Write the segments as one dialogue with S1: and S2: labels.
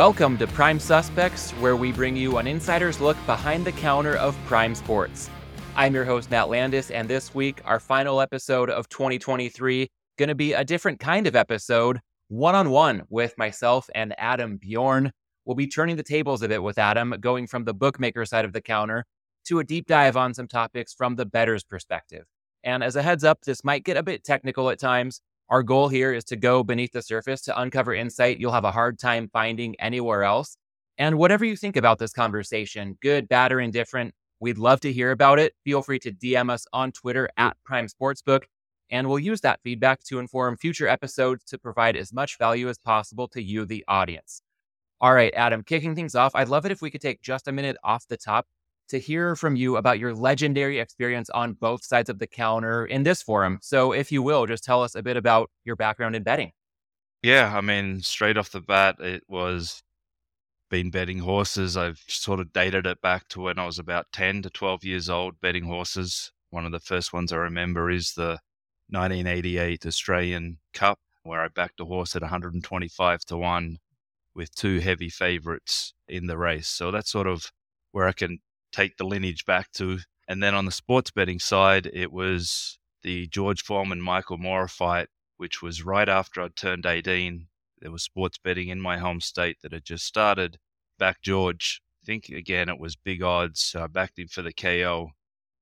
S1: Welcome to Prime Suspects, where we bring you an insider's look behind the counter of Prime Sports. I'm your host, Matt Landes, and this week, our final episode of 2023, going to be a different kind of episode, one on one with myself and Adam Bjorn. We'll be turning the tables a bit with Adam, going from the bookmaker side of the counter to a deep dive on some topics from the bettor's perspective. And as a heads up, this might get a bit technical at times. Our goal here is to go beneath the surface to uncover insight you'll have a hard time finding anywhere else. And whatever you think about this conversation, good, bad, or indifferent, we'd love to hear about it. Feel free to DM us on Twitter at Prime Sportsbook, and we'll use that feedback to inform future episodes to provide as much value as possible to you, the audience. All right, Adam, kicking things off, I'd love it if we could take just a minute off the top to hear from you about your legendary experience on both sides of the counter in this forum. So, if you will, just tell us a bit about your background in betting.
S2: Yeah, I mean, straight off the bat, it was been betting horses. I've sort of dated it back to when I was about 10 to 12 years old betting horses. One of the first ones I remember is the 1988 Australian Cup, where I backed a horse at 125 to 1 with two heavy favorites in the race. So that's sort of where I can take the lineage back to. And then on the sports betting side, it was the George Foreman Michael Moorer fight, which was right after I'd turned 18. There was sports betting in my home state that had just started. Back George, I think again it was big odds. So I backed him for the KO.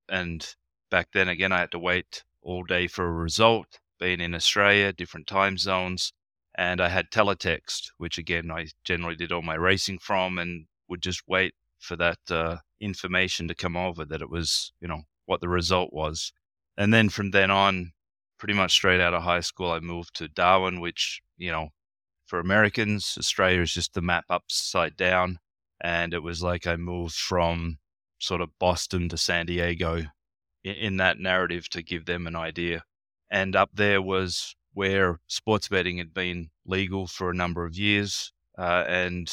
S2: And back then again, I had to wait all day for a result, being in Australia, different time zones. And I had teletext, which again, I generally did all my racing from and would just wait for that uh, information to come over that it was, you know, what the result was. And then from then on, pretty much straight out of high school, I moved to Darwin, which, you know, for Americans, Australia is just the map upside down. And it was like I moved from sort of Boston to San Diego in that narrative to give them an idea. And up there was where sports betting had been legal for a number of years. Uh, and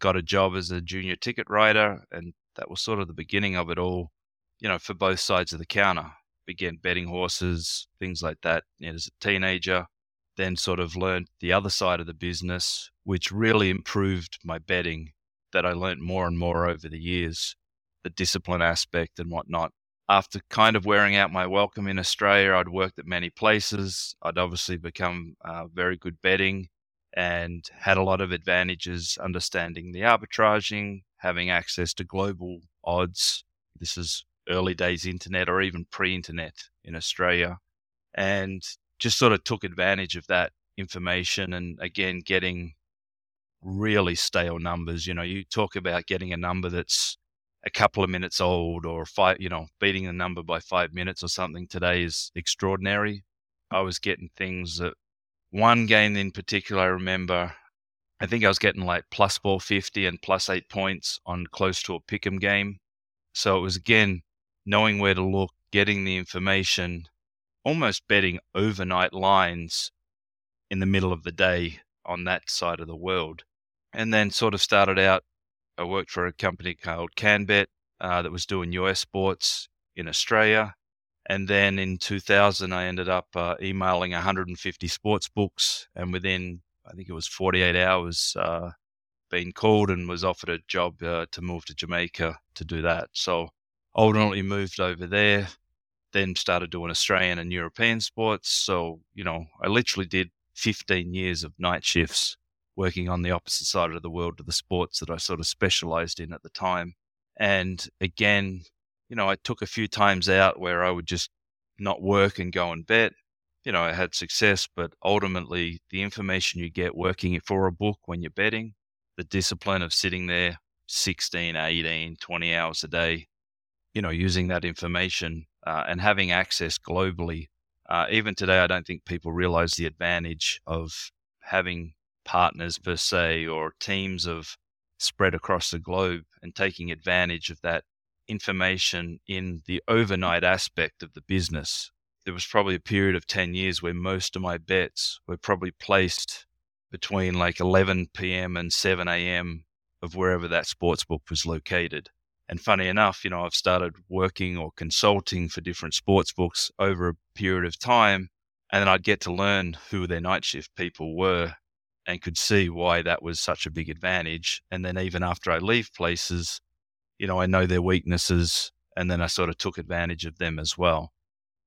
S2: got a job as a junior ticket writer, and that was sort of the beginning of it all. You know, for both sides of the counter, began betting horses, things like that. You know, as a teenager, then sort of learned the other side of the business, which really improved my betting. That I learned more and more over the years, the discipline aspect and whatnot. After kind of wearing out my welcome in Australia, I'd worked at many places. I'd obviously become uh, very good betting and had a lot of advantages understanding the arbitraging, having access to global odds. This is early days internet or even pre internet in Australia. And just sort of took advantage of that information and again getting really stale numbers. You know, you talk about getting a number that's a couple of minutes old or five, you know, beating the number by five minutes or something today is extraordinary. I was getting things that one game in particular, I remember, I think I was getting like plus 450 and plus eight points on close to a pick'em game. So it was again knowing where to look, getting the information, almost betting overnight lines in the middle of the day on that side of the world. And then sort of started out, I worked for a company called CanBet uh, that was doing US sports in Australia. And then in 2000, I ended up uh, emailing 150 sports books, and within I think it was 48 hours, uh, being called and was offered a job uh, to move to Jamaica to do that. So ultimately moved over there, then started doing Australian and European sports. So you know, I literally did 15 years of night shifts working on the opposite side of the world to the sports that I sort of specialized in at the time. And again, you know, I took a few times out where I would just not work and go and bet. You know, I had success, but ultimately the information you get working for a book when you're betting, the discipline of sitting there 16, 18, 20 hours a day, you know, using that information uh, and having access globally. Uh, even today, I don't think people realize the advantage of having partners per se or teams of spread across the globe and taking advantage of that information in the overnight aspect of the business. There was probably a period of 10 years where most of my bets were probably placed between like 11 p.m. and 7 a.m. of wherever that sports book was located. And funny enough, you know, I've started working or consulting for different sports books over a period of time, and then I'd get to learn who their night shift people were. and could see why that was such a big advantage. And then even after I leave places, you know, I know their weaknesses and then I sort of took advantage of them as well.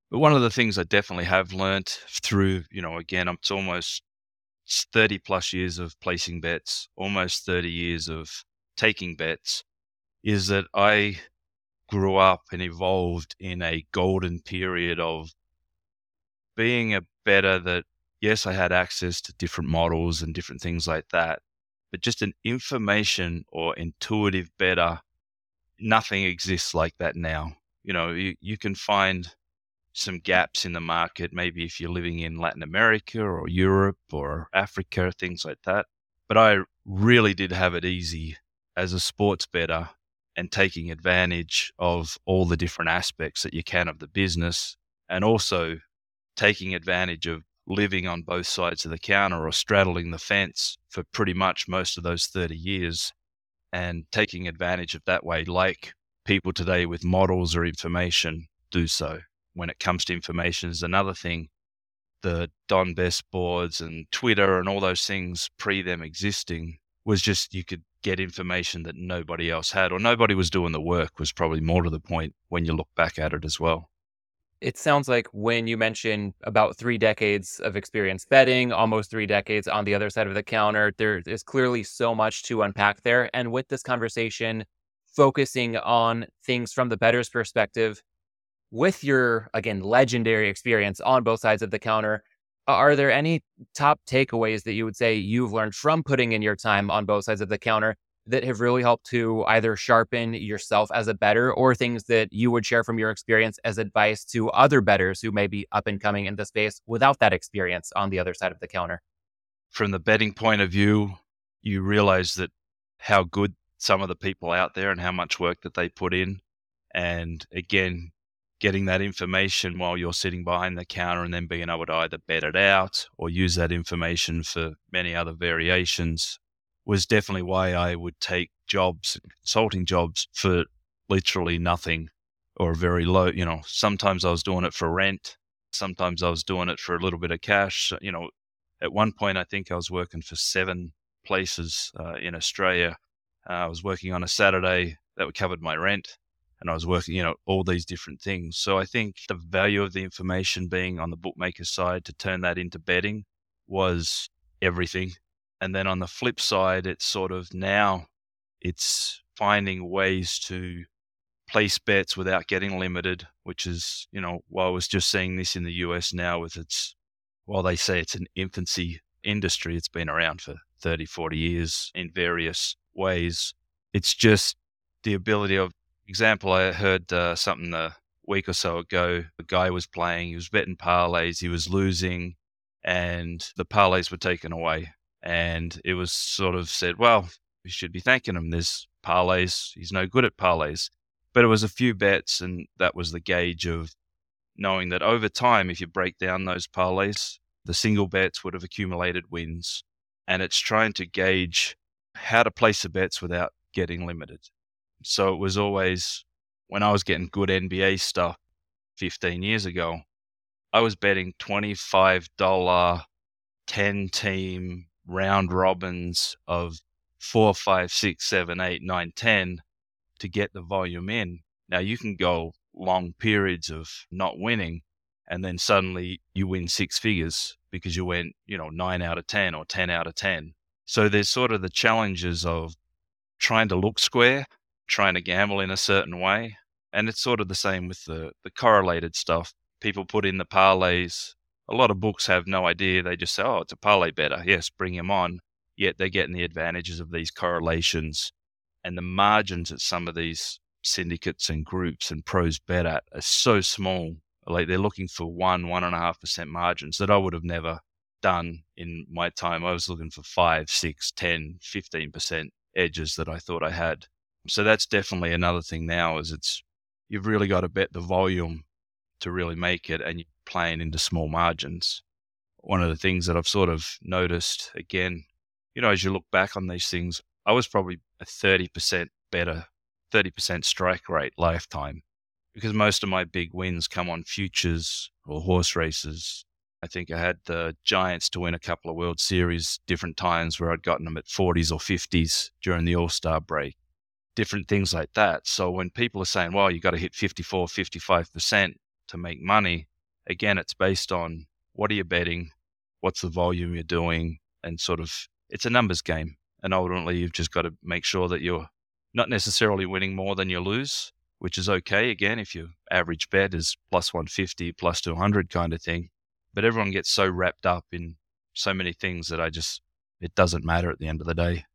S2: But one of the things I definitely have learned through, you know, again, it's almost 30 plus years of placing bets, almost 30 years of taking bets, is that I grew up and evolved in a golden period of being a better that yes, I had access to different models and different things like that, but just an information or intuitive better, nothing exists like that now. You know, you, you can find some gaps in the market, maybe if you're living in Latin America or Europe or Africa, things like that. But I really did have it easy as a sports better and taking advantage of all the different aspects that you can of the business and also taking advantage of living on both sides of the counter or straddling the fence for pretty much most of those 30 years and taking advantage of that way, like people today with models or information do so. When it comes to information, is another thing. The Don Best boards and Twitter and all those things pre them existing was just you could get information that nobody else had or nobody was doing the work was probably more to the point when you look back at it as well
S1: it sounds like when you mention about three decades of experience betting, almost three decades on the other side of the counter, there is clearly so much to unpack there. And with this conversation, focusing on things from the bettor's perspective, with your, again, legendary experience on both sides of the counter, are there any top takeaways that you would say you've learned from putting in your time on both sides of the counter that have really helped to either sharpen yourself as a better or things that you would share from your experience as advice to other betters who may be up and coming in the space without that experience on the other side of the counter?
S2: From the betting point of view, you realize that how good some of the people out there and how much work that they put in. And again, getting that information while you're sitting behind the counter and then being able to either bet it out or use that information for many other variations was definitely why I would take jobs, consulting jobs for literally nothing or very low. You know, sometimes I was doing it for rent. Sometimes I was doing it for a little bit of cash. You know, at one point, I think I was working for seven places uh, in Australia. Uh, I was working on a Saturday that covered my rent and I was working, you know, all these different things. So I think the value of the information being on the bookmaker side to turn that into betting was everything. And then on the flip side, it's sort of now it's finding ways to place bets without getting limited, which is, you know, while I was just seeing this in the US now with its, while they say it's an infancy industry, it's been around for 30, 40 years in various ways. It's just the ability of, example, I heard uh, something a week or so ago. A guy was playing, he was betting parlays, he was losing, and the parlays were taken away. And it was sort of said, well, we should be thanking him. There's parlays. He's no good at parlays. But it was a few bets, and that was the gauge of knowing that over time, if you break down those parlays, the single bets would have accumulated wins. And it's trying to gauge how to place the bets without getting limited. So it was always when I was getting good NBA stuff 15 years ago, I was betting $25 10 team round robins of four, five, six, seven, eight, nine, ten to get the volume in. Now you can go long periods of not winning and then suddenly you win six figures because you went, you know, nine out of 10 or 10 out of 10. So there's sort of the challenges of trying to look square, trying to gamble in a certain way. And it's sort of the same with the, the correlated stuff. People put in the parlays a lot of books have no idea. They just say, oh, it's a parlay better. Yes, bring him on. Yet they're getting the advantages of these correlations and the margins that some of these syndicates and groups and pros bet at are so small. Like they're looking for one, one and a half percent margins that I would have never done in my time. I was looking for five, six, 10, 15% edges that I thought I had. So that's definitely another thing now is it's, you've really got to bet the volume to really make it and playing into small margins. One of the things that I've sort of noticed again, you know, as you look back on these things, I was probably a 30% better, 30% strike rate lifetime because most of my big wins come on futures or horse races I think I had the Giants to win a couple of World Series different times where I'd gotten them at 40s or 50s during the All Star break, different things like that. So when people are saying, well, you've got to hit 54, 55% to make money, again, it's based on what are you betting, what's the volume you're doing, and sort of it's a numbers game. And ultimately, you've just got to make sure that you're not necessarily winning more than you lose, which is okay. Again, if your average bet is plus 150, plus 200 kind of thing, but everyone gets so wrapped up in so many things that I just, it doesn't matter at the end of the day.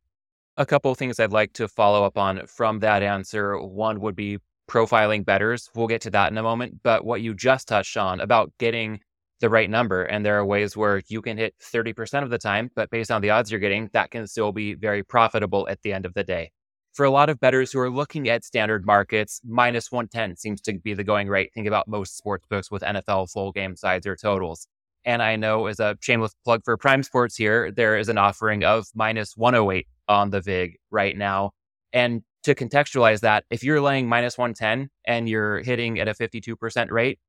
S1: A couple of things I'd like to follow up on from that answer. One would be profiling betters. We'll get to that in a moment. But what you just touched on about getting the right number. And there are ways where you can hit 30% of the time, but based on the odds you're getting, that can still be very profitable at the end of the day. For a lot of bettors who are looking at standard markets, minus 110 seems to be the going rate. Think about most sports books with NFL full game sides or totals. And I know as a shameless plug for Prime Sports here, there is an offering of minus 108 on the VIG right now. And to contextualize that, if you're laying minus 110 and you're hitting at a 52% rate,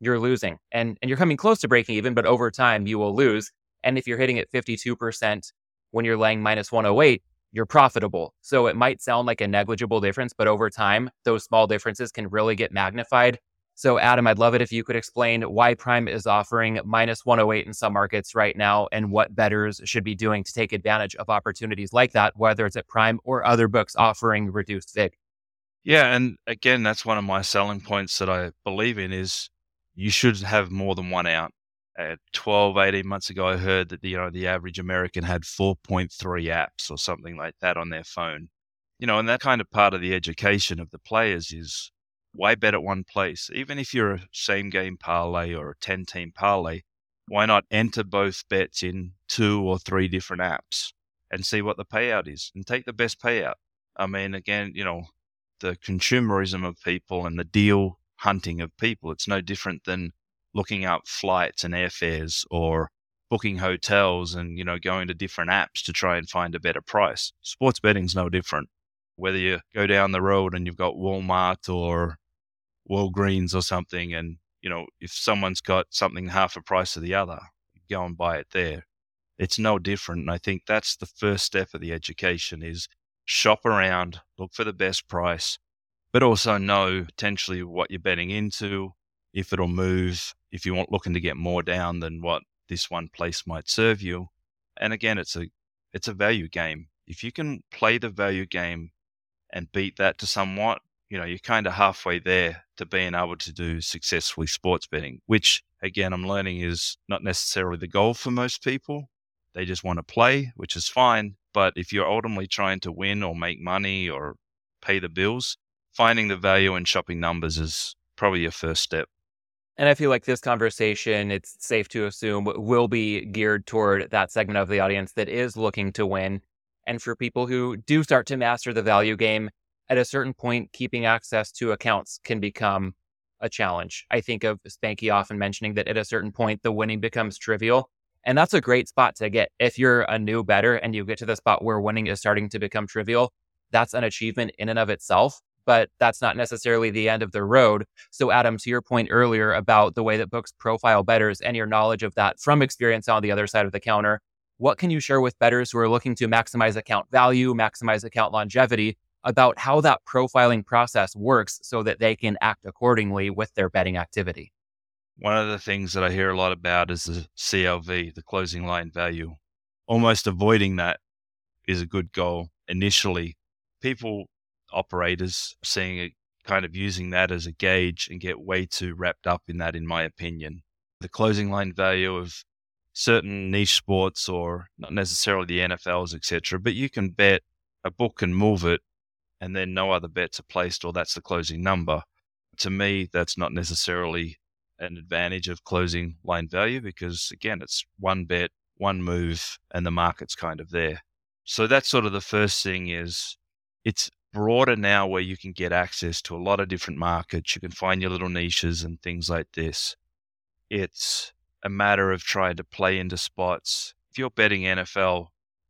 S1: you're losing. And, and you're coming close to breaking even, but over time you will lose. And if you're hitting at 52% when you're laying minus 108, you're profitable. So it might sound like a negligible difference, but over time, those small differences can really get magnified. So, Adam, I'd love it if you could explain why Prime is offering minus 108 in some markets right now and what bettors should be doing to take advantage of opportunities like that, whether it's at Prime or other books offering reduced VIG.
S2: Yeah. And again, that's one of my selling points that I believe in is you should have more than one out. At 12, 18 months ago, I heard that the, you know the average American had 4.3 apps or something like that on their phone. You know, and that kind of part of the education of the players is why bet at one place? Even if you're a same game parlay or a 10 team parlay, why not enter both bets in two or three different apps and see what the payout is and take the best payout? I mean, again, you know, the consumerism of people and the deal hunting of people. It's no different than looking up flights and airfares or booking hotels and you know going to different apps to try and find a better price. Sports betting's no different. Whether you go down the road and you've got Walmart or Walgreens or something, and you know if someone's got something half a price of the other, go and buy it there. It's no different. And I think that's the first step of the education is shop around, look for the best price, but also know potentially what you're betting into, if it'll move, if you want looking to get more down than what this one place might serve you. And again, it's a it's a value game. If you can play the value game and beat that to somewhat, you know, you're kind of halfway there to being able to do successfully sports betting, which again, I'm learning is not necessarily the goal for most people. They just want to play, which is fine. But if you're ultimately trying to win or make money or pay the bills, finding the value in shopping numbers is probably your first step.
S1: And I feel like this conversation, it's safe to assume, will be geared toward that segment of the audience that is looking to win. And for people who do start to master the value game, at a certain point, keeping access to accounts can become a challenge. I think of Spanky often mentioning that at a certain point, the winning becomes trivial. And that's a great spot to get. If you're a new better and you get to the spot where winning is starting to become trivial, that's an achievement in and of itself but that's not necessarily the end of the road. So, Adam, to your point earlier about the way that books profile betters and your knowledge of that from experience on the other side of the counter, what can you share with bettors who are looking to maximize account value, maximize account longevity about how that profiling process works so that they can act accordingly with their betting activity?
S2: One of the things that I hear a lot about is the CLV, the closing line value. Almost avoiding that is a good goal initially. People operators seeing it kind of using that as a gauge and get way too wrapped up in that, in my opinion. The closing line value of certain niche sports or not necessarily the NFLs, etc. But you can bet a book can move it and then no other bets are placed or that's the closing number. To me, that's not necessarily an advantage of closing line value because again, it's one bet, one move, and the market's kind of there. So that's sort of the first thing is it's broader now where you can get access to a lot of different markets. You can find your little niches and things like this. It's a matter of trying to play into spots. If you're betting NFL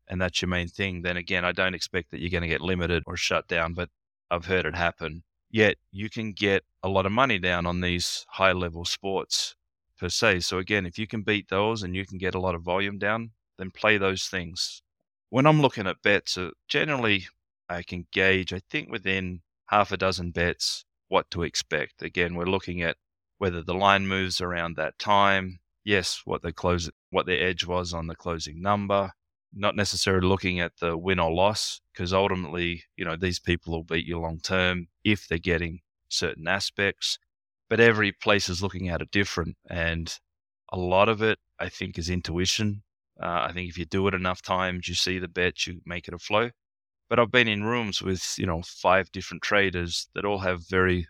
S2: and that's your main thing, then again, I don't expect that you're going to get limited or shut down, but I've heard it happen. Yet you can get a lot of money down on these high level sports. per se. So again, if you can beat those and you can get a lot of volume down, then play those things. When I'm looking at bets, uh, generally I can gauge, I think within half a dozen bets, what to expect. Again, we're looking at whether the line moves around that time. Yes, what the close, what the edge was on the closing number. Not necessarily looking at the win or loss, because ultimately, you know, these people will beat you long term if they're getting certain aspects. But every place is looking at it different, and a lot of it, I think, is intuition. Uh, I think if you do it enough times, you see the bet, you make it a flow. But I've been in rooms with, you know, five different traders that all have very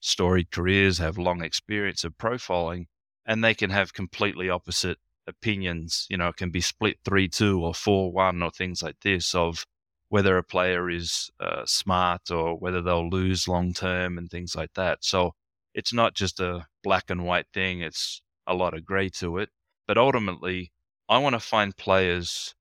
S2: storied careers, have long experience of profiling, and they can have completely opposite opinions. You know, it can be split 3 2 or 4 1 or things like this of whether a player is uh, smart or whether they'll lose long term and things like that. So it's not just a black and white thing, it's a lot of gray to it. But ultimately, I want to find players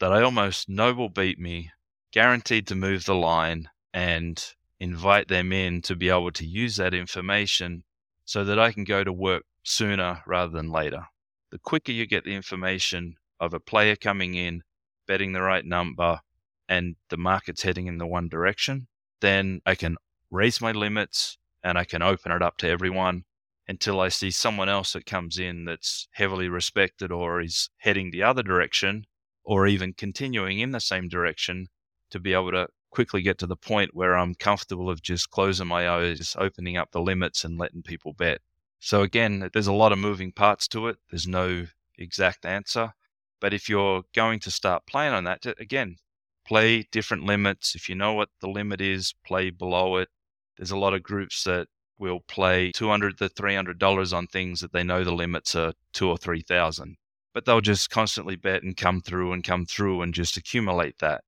S2: that I almost know will beat me, guaranteed to move the line, and invite them in to be able to use that information so that I can go to work sooner rather than later. The quicker you get the information of a player coming in, betting the right number, and the market's heading in the one direction, then I can raise my limits and I can open it up to everyone until I see someone else that comes in that's heavily respected or is heading the other direction or even continuing in the same direction to be able to quickly get to the point where I'm comfortable of just closing my eyes, opening up the limits and letting people bet. So again, there's a lot of moving parts to it. There's no exact answer. But if you're going to start playing on that, again, play different limits. If you know what the limit is, play below it. There's a lot of groups that will play 200 to 300 dollars on things that they know the limits are two or 3000 but they'll just constantly bet and come through and come through and just accumulate that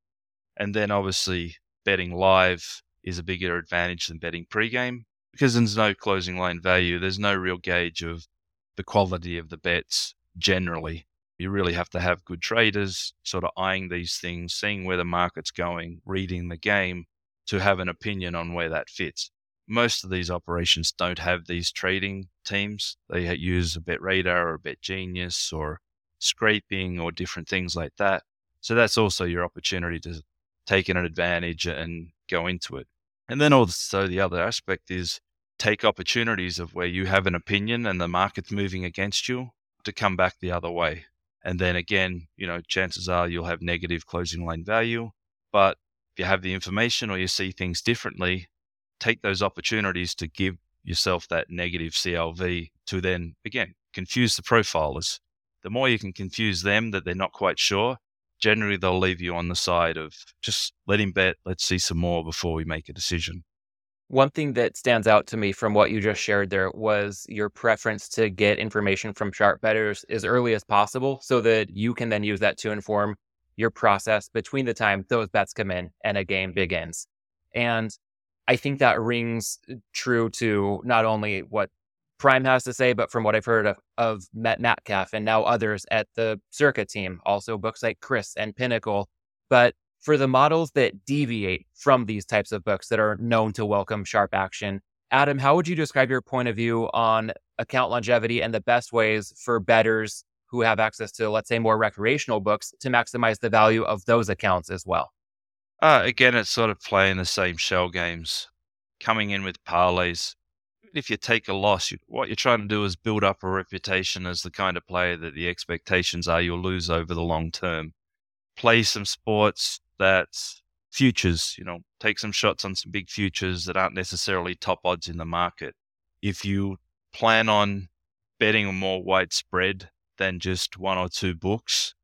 S2: and then obviously betting live is a bigger advantage than betting pre-game because there's no closing line value. There's no real gauge of the quality of the bets generally. You really have to have good traders sort of eyeing these things, seeing where the market's going, reading the game to have an opinion on where that fits. Most of these operations don't have these trading teams. They use a bet radar or a bet genius or scraping or different things like that. So that's also your opportunity to take an advantage and go into it. And then also the other aspect is take opportunities of where you have an opinion and the market's moving against you to come back the other way. And then again, you know, chances are you'll have negative closing line value. But if you have the information or you see things differently, take those opportunities to give yourself that negative CLV to then, again, confuse the profilers. The more you can confuse them that they're not quite sure, generally they'll leave you on the side of just let him bet, let's see some more before we make a decision.
S1: One thing that stands out to me from what you just shared there was your preference to get information from sharp bettors as early as possible so that you can then use that to inform your process between the time those bets come in and a game begins. And I think that rings true to not only what Prime has to say, but from what I've heard of, of Matt Metcalf and now others at the Circa team, also books like Cris and Pinnacle. But for the models that deviate from these types of books that are known to welcome sharp action, Adam, how would you describe your point of view on account longevity and the best ways for bettors who have access to, let's say, more recreational books to maximize the value of those accounts as well?
S2: Uh, again, it's sort of playing the same shell games, coming in with parlays, if you take a loss, you, what you're trying to do is build up a reputation as the kind of player that the expectations are you'll lose over the long term. Play some sports that's futures, you know, take some shots on some big futures that aren't necessarily top odds in the market. If you plan on betting more widespread than just one or two books,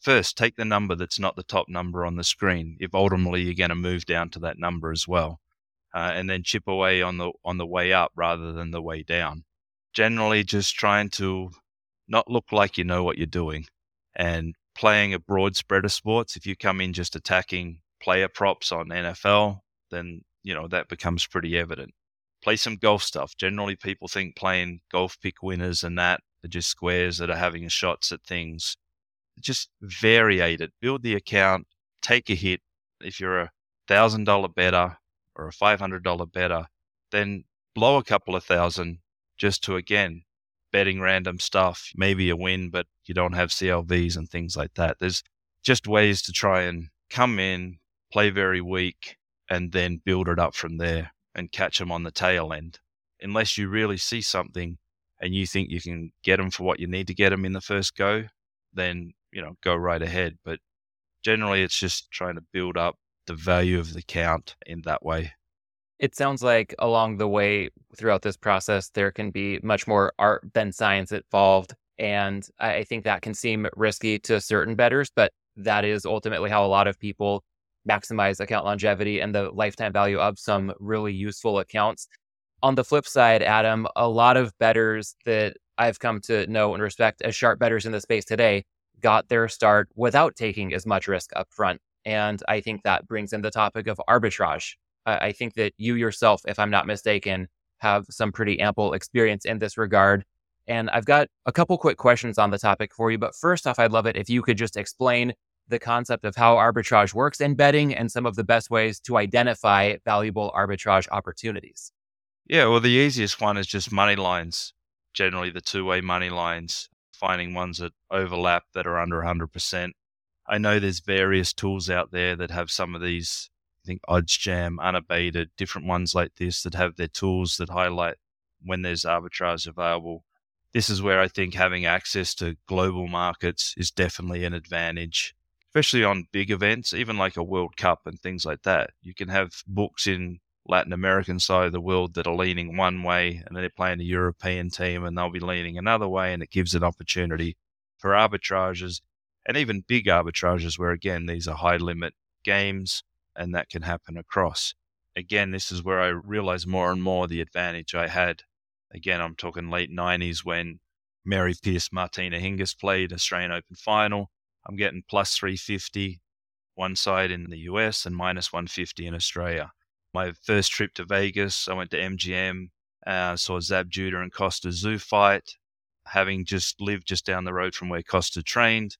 S2: first take the number that's not the top number on the screen if ultimately you're going to move down to that number as well uh, and then chip away on the on the way up rather than the way down. Generally, just trying to not look like you know what you're doing and playing a broad spread of sports. If you come in just attacking player props on NFL, then you know that becomes pretty evident. Play some golf stuff. Generally, people think playing golf pick winners and that are just squares that are having shots at things. Just variate it. Build the account. Take a hit. If you're a thousand dollar better, or a $500 better, then blow a couple of thousand just to again betting random stuff, maybe a win, but you don't have CLVs and things like that. There's just ways to try and come in, play very weak, and then build it up from there and catch them on the tail end. Unless you really see something and you think you can get them for what you need to get them in the first go, then, you know, go right ahead. But generally, it's just trying to build up the value of the count in that way.
S1: It sounds like along the way throughout this process, there can be much more art than science involved. And I think that can seem risky to certain betters, but that is ultimately how a lot of people maximize account longevity and the lifetime value of some really useful accounts. On the flip side, Adam, a lot of betters that I've come to know and respect as sharp betters in the space today got their start without taking as much risk up front. And I think that brings in the topic of arbitrage. I think that you yourself, if I'm not mistaken, have some pretty ample experience in this regard. And I've got a couple quick questions on the topic for you. But first off, I'd love it if you could just explain the concept of how arbitrage works in betting and some of the best ways to identify valuable arbitrage opportunities.
S2: Yeah, well, the easiest one is just money lines, generally the two way money lines, finding ones that overlap that are under 100%. I know there's various tools out there that have some of these I think OddsJam, Unabated, different ones like this that have their tools that highlight when there's arbitrage available. This is where I think having access to global markets is definitely an advantage, especially on big events, even like a World Cup and things like that. You can have books in Latin American side of the world that are leaning one way and they're playing a European team and they'll be leaning another way and it gives an opportunity for arbitrages and even big arbitrages where again these are high limit games and that can happen across. Again, this is where I realized more and more the advantage I had. Again, I'm talking late 90s when Mary Pierce Martina Hingis played Australian Open final. I'm getting plus 350 one side in the US and minus 150 in Australia. My first trip to Vegas, I went to MGM, uh, saw Zab Judah and Kostya Tszyu fight. Having just lived just down the road from where Kostya trained,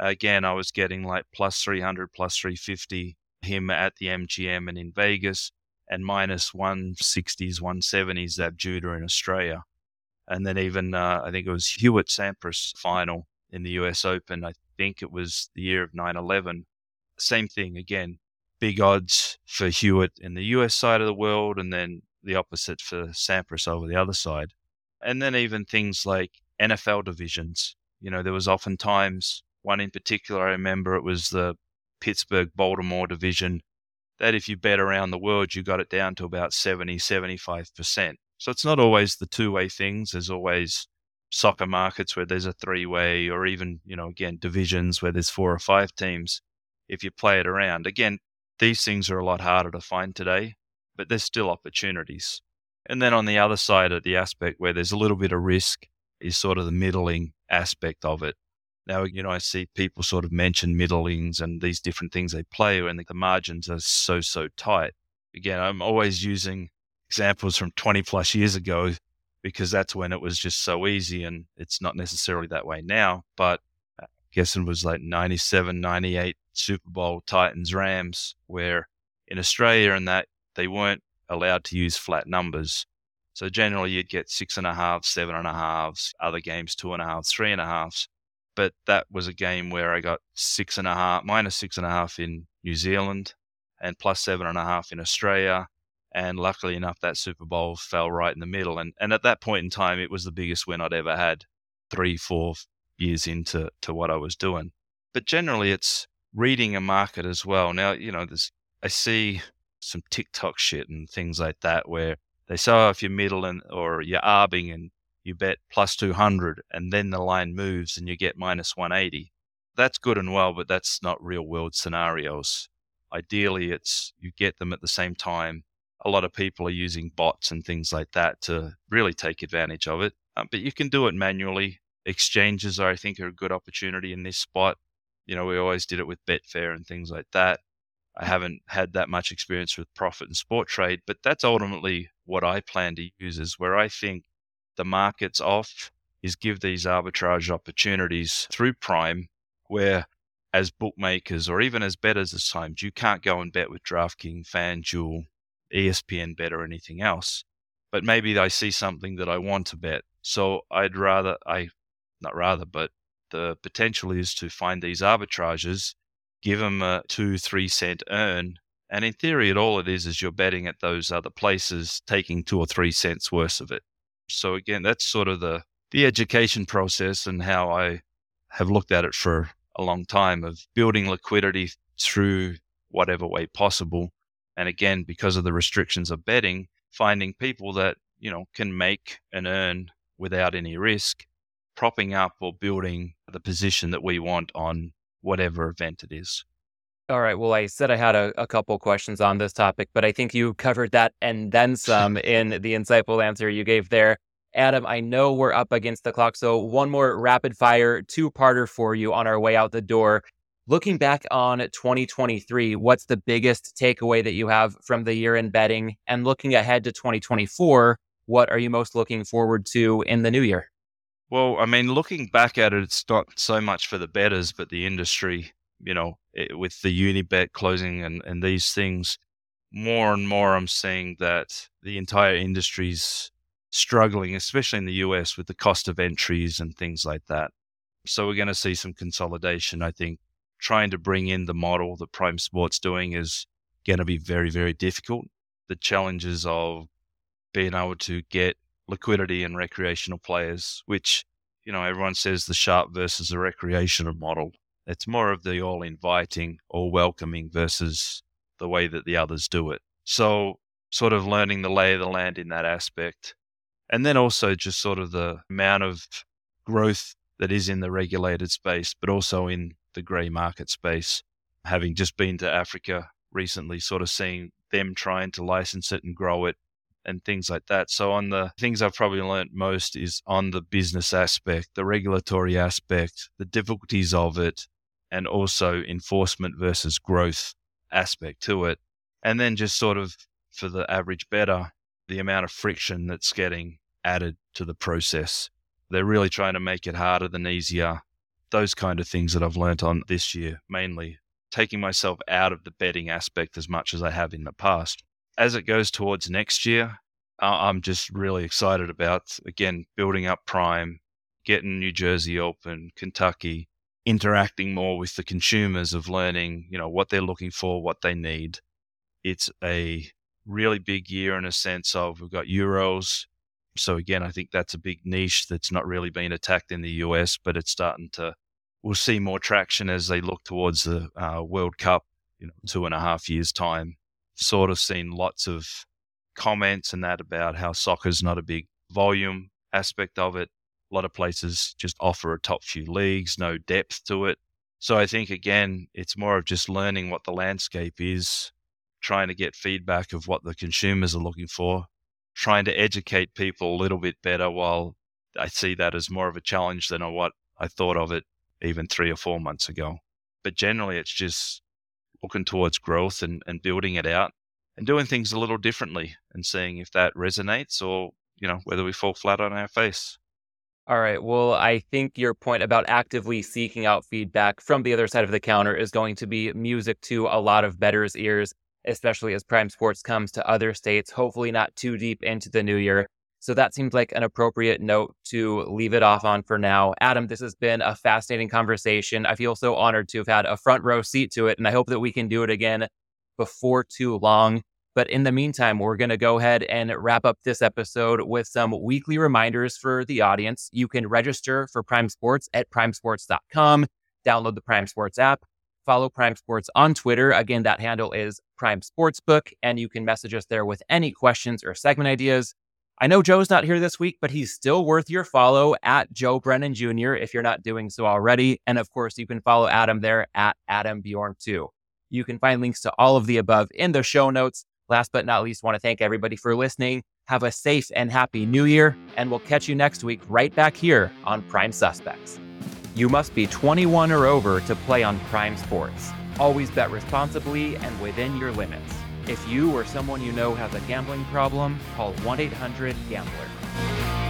S2: again, I was getting like plus 300, plus 350 him at the MGM and in Vegas, and minus 160s, 170s Zab Judah in Australia. And then even, uh, I think it was Hewitt Sampras final in the US Open. I think it was the year of 9 11. Same thing again, big odds for Hewitt in the US side of the world, and then the opposite for Sampras over the other side. And then even things like NFL divisions. You know, there was often times, one in particular, I remember it was the Pittsburgh Baltimore division, that if you bet around the world, you got it down to about 70, 75%. So it's not always the two way things. There's always soccer markets where there's a three way, or even, you know, again, divisions where there's four or five teams. If you play it around, again, these things are a lot harder to find today, but there's still opportunities. And then on the other side of the aspect where there's a little bit of risk is sort of the middling aspect of it. Now, you know, I see people sort of mention middlings and these different things they play, and the margins are so, so tight. Again, I'm always using examples from 20 plus years ago because that's when it was just so easy and it's not necessarily that way now. But I guess it was like 97, 98 Super Bowl Titans Rams, where in Australia and that they weren't allowed to use flat numbers. So generally you'd get six and a half, seven and a halves, other games two and a half, three and a halves but that was a game where I got six and a half, minus six and a half in New Zealand, and plus seven and a half in Australia. And luckily enough, that Super Bowl fell right in the middle. And and at that point in time, it was the biggest win I'd ever had, three, four years into to what I was doing. But generally, it's reading a market as well. Now, you know, there's I see some TikTok shit and things like that where they say, oh, if you're middle and or you're arbing and you bet plus 200 and then the line moves and you get minus 180. That's good and well, but that's not real world scenarios. Ideally, it's you get them at the same time. A lot of people are using bots and things like that to really take advantage of it, um, but you can do it manually. Exchanges, I think, are a good opportunity in this spot. You know, we always did it with Betfair and things like that. I haven't had that much experience with Prophet and Sporttrade but that's ultimately what I plan to use is where I think the market's off is give these arbitrage opportunities through Prime where as bookmakers or even as bettors at times, you can't go and bet with DraftKings, FanDuel, ESPN bet or anything else. But maybe I see something that I want to bet So I'd rather, I, not rather, but the potential is to find these arbitrages, give them a two, three cent earn. And in theory, it all it is is you're betting at those other places, taking two or three cents worth of it. So again, that's sort of the, the education process and how I have looked at it for a long time of building liquidity through whatever way possible. And again, because of the restrictions of betting, finding people that, you know, can make and earn without any risk, propping up or building the position that we want on whatever event it is.
S1: All right. Well, I said I had a, a couple questions on this topic, but I think you covered that and then some in the insightful answer you gave there. Adam, I know we're up against the clock, so one more rapid fire two parter for you on our way out the door. Looking back on 2023, what's the biggest takeaway that you have from the year in betting? And looking ahead to 2024, what are you most looking forward to in the new year?
S2: Well, I mean, looking back at it, it's not so much for the betters, but the industry, you know, it, with the Unibet closing and, and these things, more and more I'm seeing that the entire industry's struggling, especially in the US with the cost of entries and things like that. So we're going to see some consolidation. I think trying to bring in the model that Prime Sports doing is going to be very, very difficult. The challenges of being able to get liquidity and recreational players, which, you know, everyone says the sharp versus the recreational model. It's more of the all inviting or welcoming versus the way that the others do it. So, sort of learning the lay of the land in that aspect and then also just sort of the amount of growth that is in the regulated space, but also in the grey market space. Having just been to Africa recently, sort of seeing them trying to license it and grow it and things like that. So, on the things I've probably learned most is on the business aspect, the regulatory aspect, the difficulties of it, and also enforcement versus growth aspect to it. And then just sort of for the average better, the amount of friction that's getting added to the process. They're really trying to make it harder than easier. Those kind of things that I've learnt on this year, mainly taking myself out of the betting aspect as much as I have in the past. As it goes towards next year, I'm just really excited about, again, building up Prime, getting New Jersey open, Kentucky, interacting more with the consumers of learning, you know, what they're looking for, what they need. It's a really big year in a sense of we've got Euros. So again, I think that's a big niche that's not really been attacked in the US, but it's starting to. We'll see more traction as they look towards the uh, World Cup, you know, two and a half years time. Sort of seen lots of comments and that about how soccer's not a big volume aspect of it. A lot of places just offer a top few leagues, no depth to it. So I think again, it's more of just learning what the landscape is trying to get feedback of what the consumers are looking for, trying to educate people a little bit better while I see that as more of a challenge than what I thought of it even three or four months ago. But generally, it's just looking towards growth and, and building it out and doing things a little differently and seeing if that resonates or, you know, whether we fall flat on our face.
S1: All right. Well, I think your point about actively seeking out feedback from the other side of the counter is going to be music to a lot of bettors' ears especially as Prime Sports comes to other states, hopefully not too deep into the new year. So that seems like an appropriate note to leave it off on for now. Adam, this has been a fascinating conversation. I feel so honored to have had a front row seat to it, and I hope that we can do it again before too long. But in the meantime, we're going to go ahead and wrap up this episode with some weekly reminders for the audience. You can register for Prime Sports at primesports.com, download the Prime Sports app, follow Prime Sports on Twitter. Again, that handle is Prime Sportsbook, and you can message us there with any questions or segment ideas. I know Joe's not here this week, but he's still worth your follow at Joe Brennan Jr. if you're not doing so already. And of course, you can follow Adam there at Adam Bjorn2. You can find links to all of the above in the show notes. Last but not least, want to thank everybody for listening. Have a safe and happy new year, and we'll catch you next week right back here on Prime Suspects. You must be 21 or over to play on Prime Sports. Always bet responsibly and within your limits. If you or someone you know has a gambling problem, call 1 800 GAMBLER.